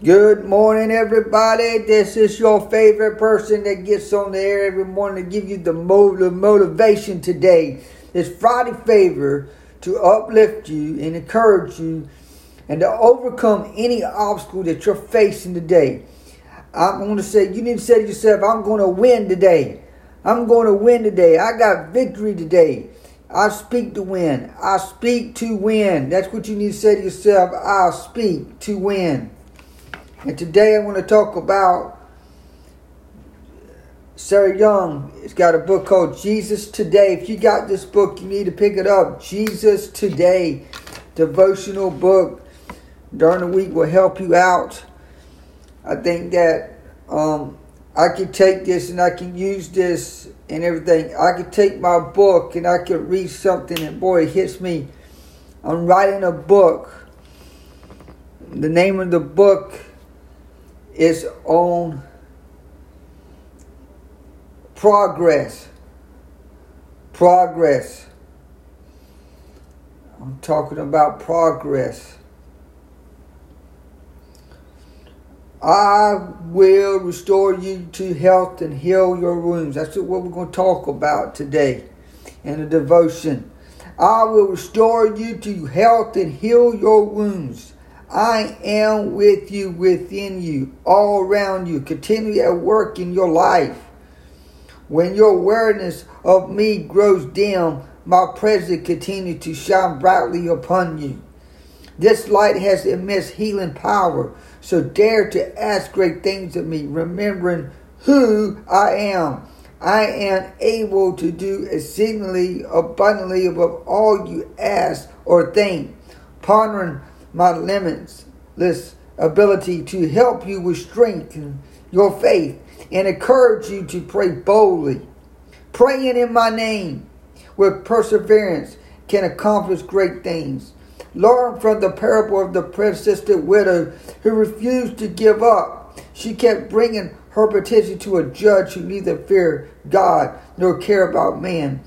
Good morning, everybody. This is your favorite person that gets on the air every morning to give you the motivation today. It's Friday favor to uplift you and encourage you and to overcome any obstacle that you're facing today. I'm going to say, you need to say to yourself, I'm going to win today. I'm going to win today. I got victory today. I speak to win. I speak to win. That's what you need to say to yourself. I speak to win. And today I want to talk about Sarah Young. It's got a book called Jesus Today. If you got this book, you need to pick it up. Jesus Today, devotional book during the week will help you out. I think that um, I can take this and I can use this and everything. I could take my book and I could read something and boy, it hits me. I'm writing a book. The name of the book is own progress. Progress. I'm talking about progress. I will restore you to health and heal your wounds. That's what we're going to talk about today in the devotion. I will restore you to health and heal your wounds. I am with you, within you, all around you, continually at work in your life. When your awareness of me grows dim, my presence continues to shine brightly upon you. This light has immense healing power so dare to ask great things of me, remembering who I am. I am able to do exceedingly abundantly above all you ask or think, pondering my limitless ability to help you with strength and your faith and encourage you to pray boldly. Praying in my name with perseverance can accomplish great things. Learn from the parable of the persistent widow who refused to give up. She kept bringing her petition to a judge who neither feared God nor cared about man.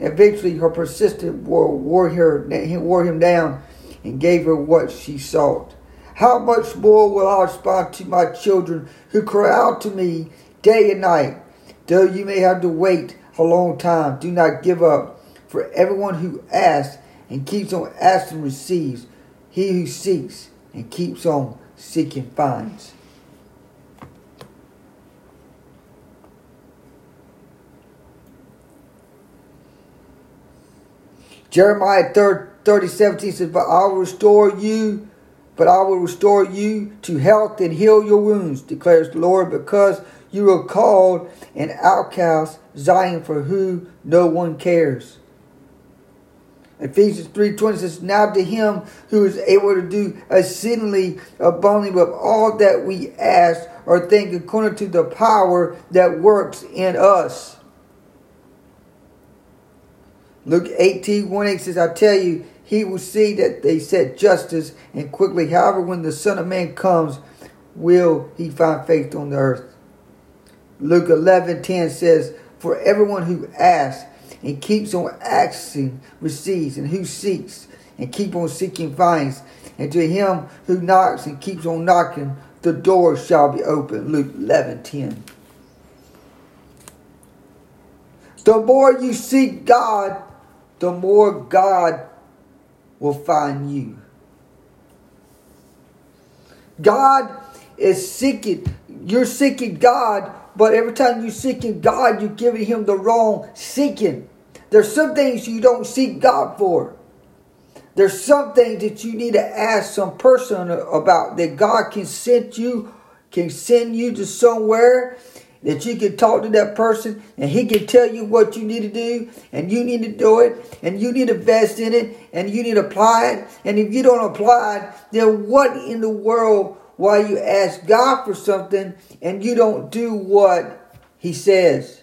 Eventually, her persistent wore, wore, her, wore him down and gave her what she sought. How much more will I respond to my children who cry out to me day and night? Though you may have to wait a long time, do not give up. For everyone who asks and keeps on asking receives. He who seeks and keeps on seeking finds. Jeremiah 30, 30 17 says, But I will restore you, but I will restore you to health and heal your wounds, declares the Lord, because you are called an outcast, Zion, for who no one cares. Ephesians 3.20 says, Now to him who is able to do exceedingly abundantly with all that we ask or think according to the power that works in us. Luke 18, 1 8 says, I tell you, he will see that they set justice and quickly. However, when the Son of Man comes, will he find faith on the earth. Luke 11, 10 says, For everyone who asks, and keeps on asking receives, and who seeks and keep on seeking finds. And to him who knocks and keeps on knocking, the door shall be open. Luke 11 10. The more you seek God, the more God will find you. God is seeking, you're seeking God but every time you seeking God, you're giving him the wrong seeking. There's some things you don't seek God for. There's some things that you need to ask some person about that God can send you, can send you to somewhere that you can talk to that person and he can tell you what you need to do and you need to do it and you need to invest in it and you need to apply it. And if you don't apply it, then what in the world why you ask God for something and you don't do what He says.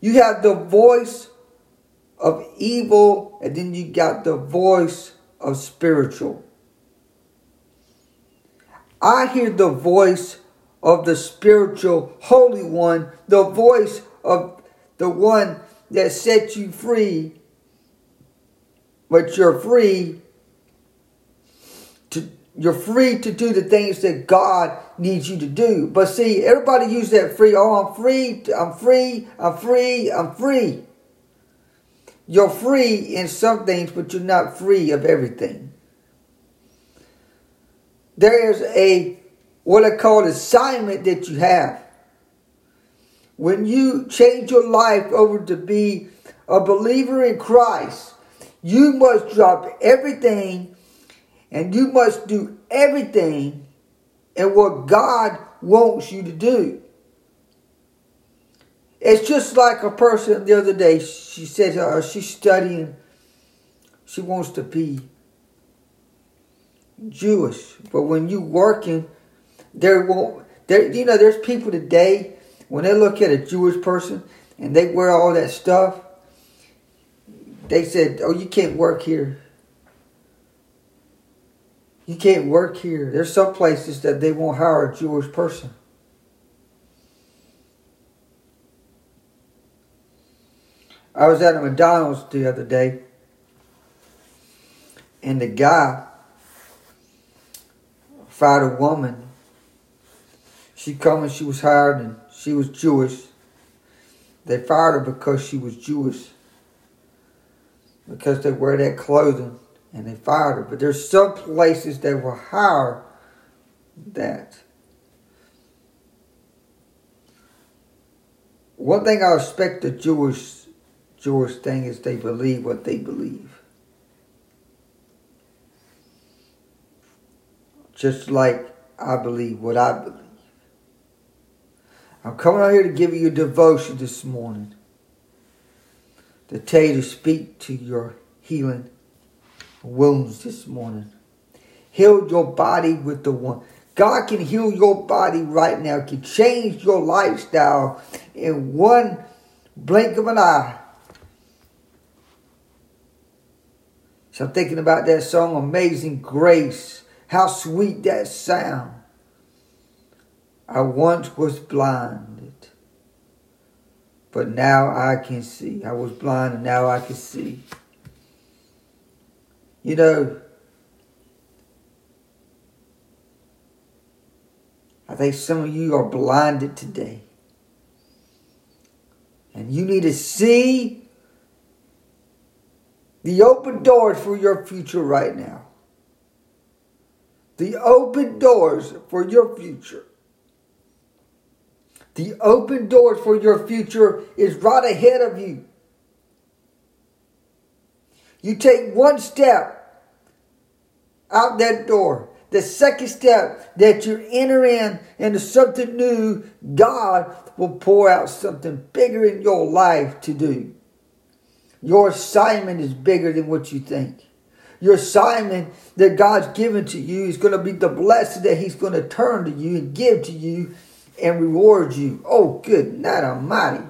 You have the voice of evil, and then you got the voice of spiritual. I hear the voice of the spiritual Holy One, the voice of the one that sets you free, but you're free to you're free to do the things that God needs you to do. But see, everybody use that free. Oh, I'm free. I'm free. I'm free. I'm free. You're free in some things, but you're not free of everything. There is a what I call assignment that you have. When you change your life over to be a believer in Christ, you must drop everything and you must do everything and what God wants you to do. It's just like a person the other day, she said uh, she's studying, she wants to be Jewish. But when you working, there won't there you know, there's people today when they look at a Jewish person and they wear all that stuff, they said, Oh, you can't work here. You can't work here. There's some places that they won't hire a Jewish person. I was at a McDonald's the other day, and the guy fired a woman. She come and she was hired, and she was Jewish. They fired her because she was Jewish, because they wear that clothing, and they fired her. But there's some places that will hire that. One thing I respect the Jewish Jewish thing is they believe what they believe. Just like I believe what I believe. I'm coming out here to give you a devotion this morning. To tell you to speak to your healing wounds this morning. Heal your body with the one. God can heal your body right now, can change your lifestyle in one blink of an eye. So I'm thinking about that song, Amazing Grace. How sweet that sound. I once was blinded, but now I can see. I was blind and now I can see. You know, I think some of you are blinded today. And you need to see the open doors for your future right now. The open doors for your future. The open doors for your future is right ahead of you. You take one step out that door. The second step that you enter in into something new, God will pour out something bigger in your life to do. Your assignment is bigger than what you think. Your assignment that God's given to you is going to be the blessing that He's going to turn to you and give to you and reward you. Oh, good night almighty.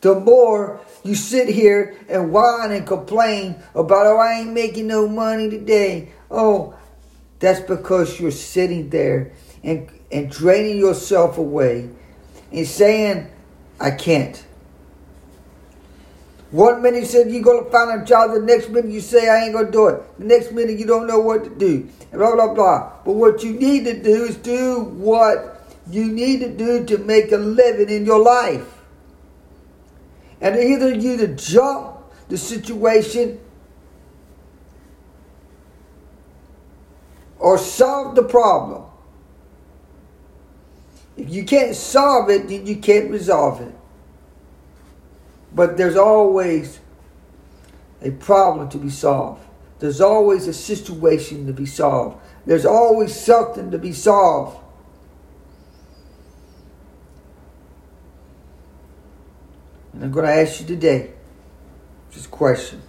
The more you sit here and whine and complain about, oh, I ain't making no money today. Oh, that's because you're sitting there and, and draining yourself away and saying, I can't. One minute you said you're gonna find a job, the next minute you say I ain't gonna do it. The next minute you don't know what to do. Blah blah blah. But what you need to do is do what you need to do to make a living in your life. And either you to jump the situation or solve the problem. If you can't solve it, then you can't resolve it. But there's always a problem to be solved. There's always a situation to be solved. There's always something to be solved. And I'm going to ask you today this question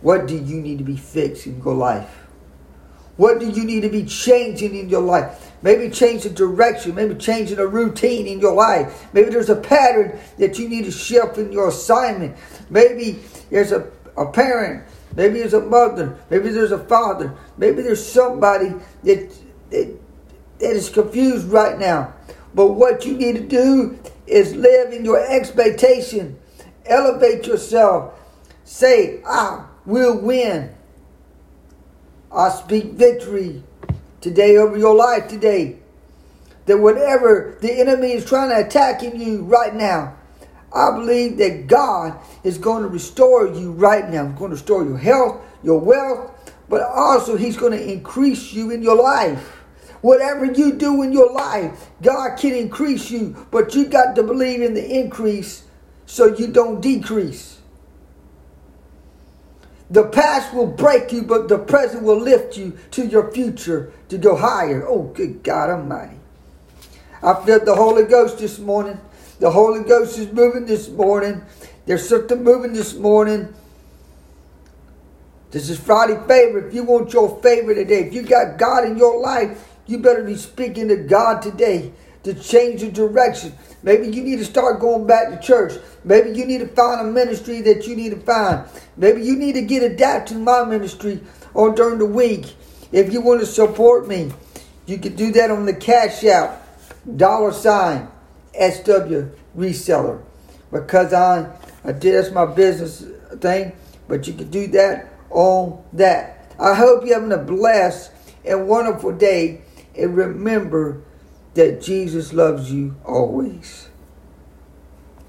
What do you need to be fixed in your life? What do you need to be changing in your life? Maybe change the direction, maybe changing a routine in your life. Maybe there's a pattern that you need to shift in your assignment. Maybe there's a, a parent, maybe there's a mother, maybe there's a father, maybe there's somebody that, that, that is confused right now. But what you need to do is live in your expectation, elevate yourself, say, I will win. I speak victory today over your life today. That whatever the enemy is trying to attack in you right now, I believe that God is going to restore you right now. He's going to restore your health, your wealth, but also He's going to increase you in your life. Whatever you do in your life, God can increase you, but you got to believe in the increase so you don't decrease. The past will break you, but the present will lift you to your future to go higher. Oh, good God Almighty. I felt the Holy Ghost this morning. The Holy Ghost is moving this morning. There's something moving this morning. This is Friday favor. If you want your favor today, if you got God in your life, you better be speaking to God today to change the direction. Maybe you need to start going back to church. Maybe you need to find a ministry that you need to find. Maybe you need to get adapted to my ministry or during the week. If you want to support me, you can do that on the Cash App, dollar sign, SW reseller. Because I, I did that's my business thing, but you can do that on that. I hope you're having a blessed and wonderful day and remember that Jesus loves you always.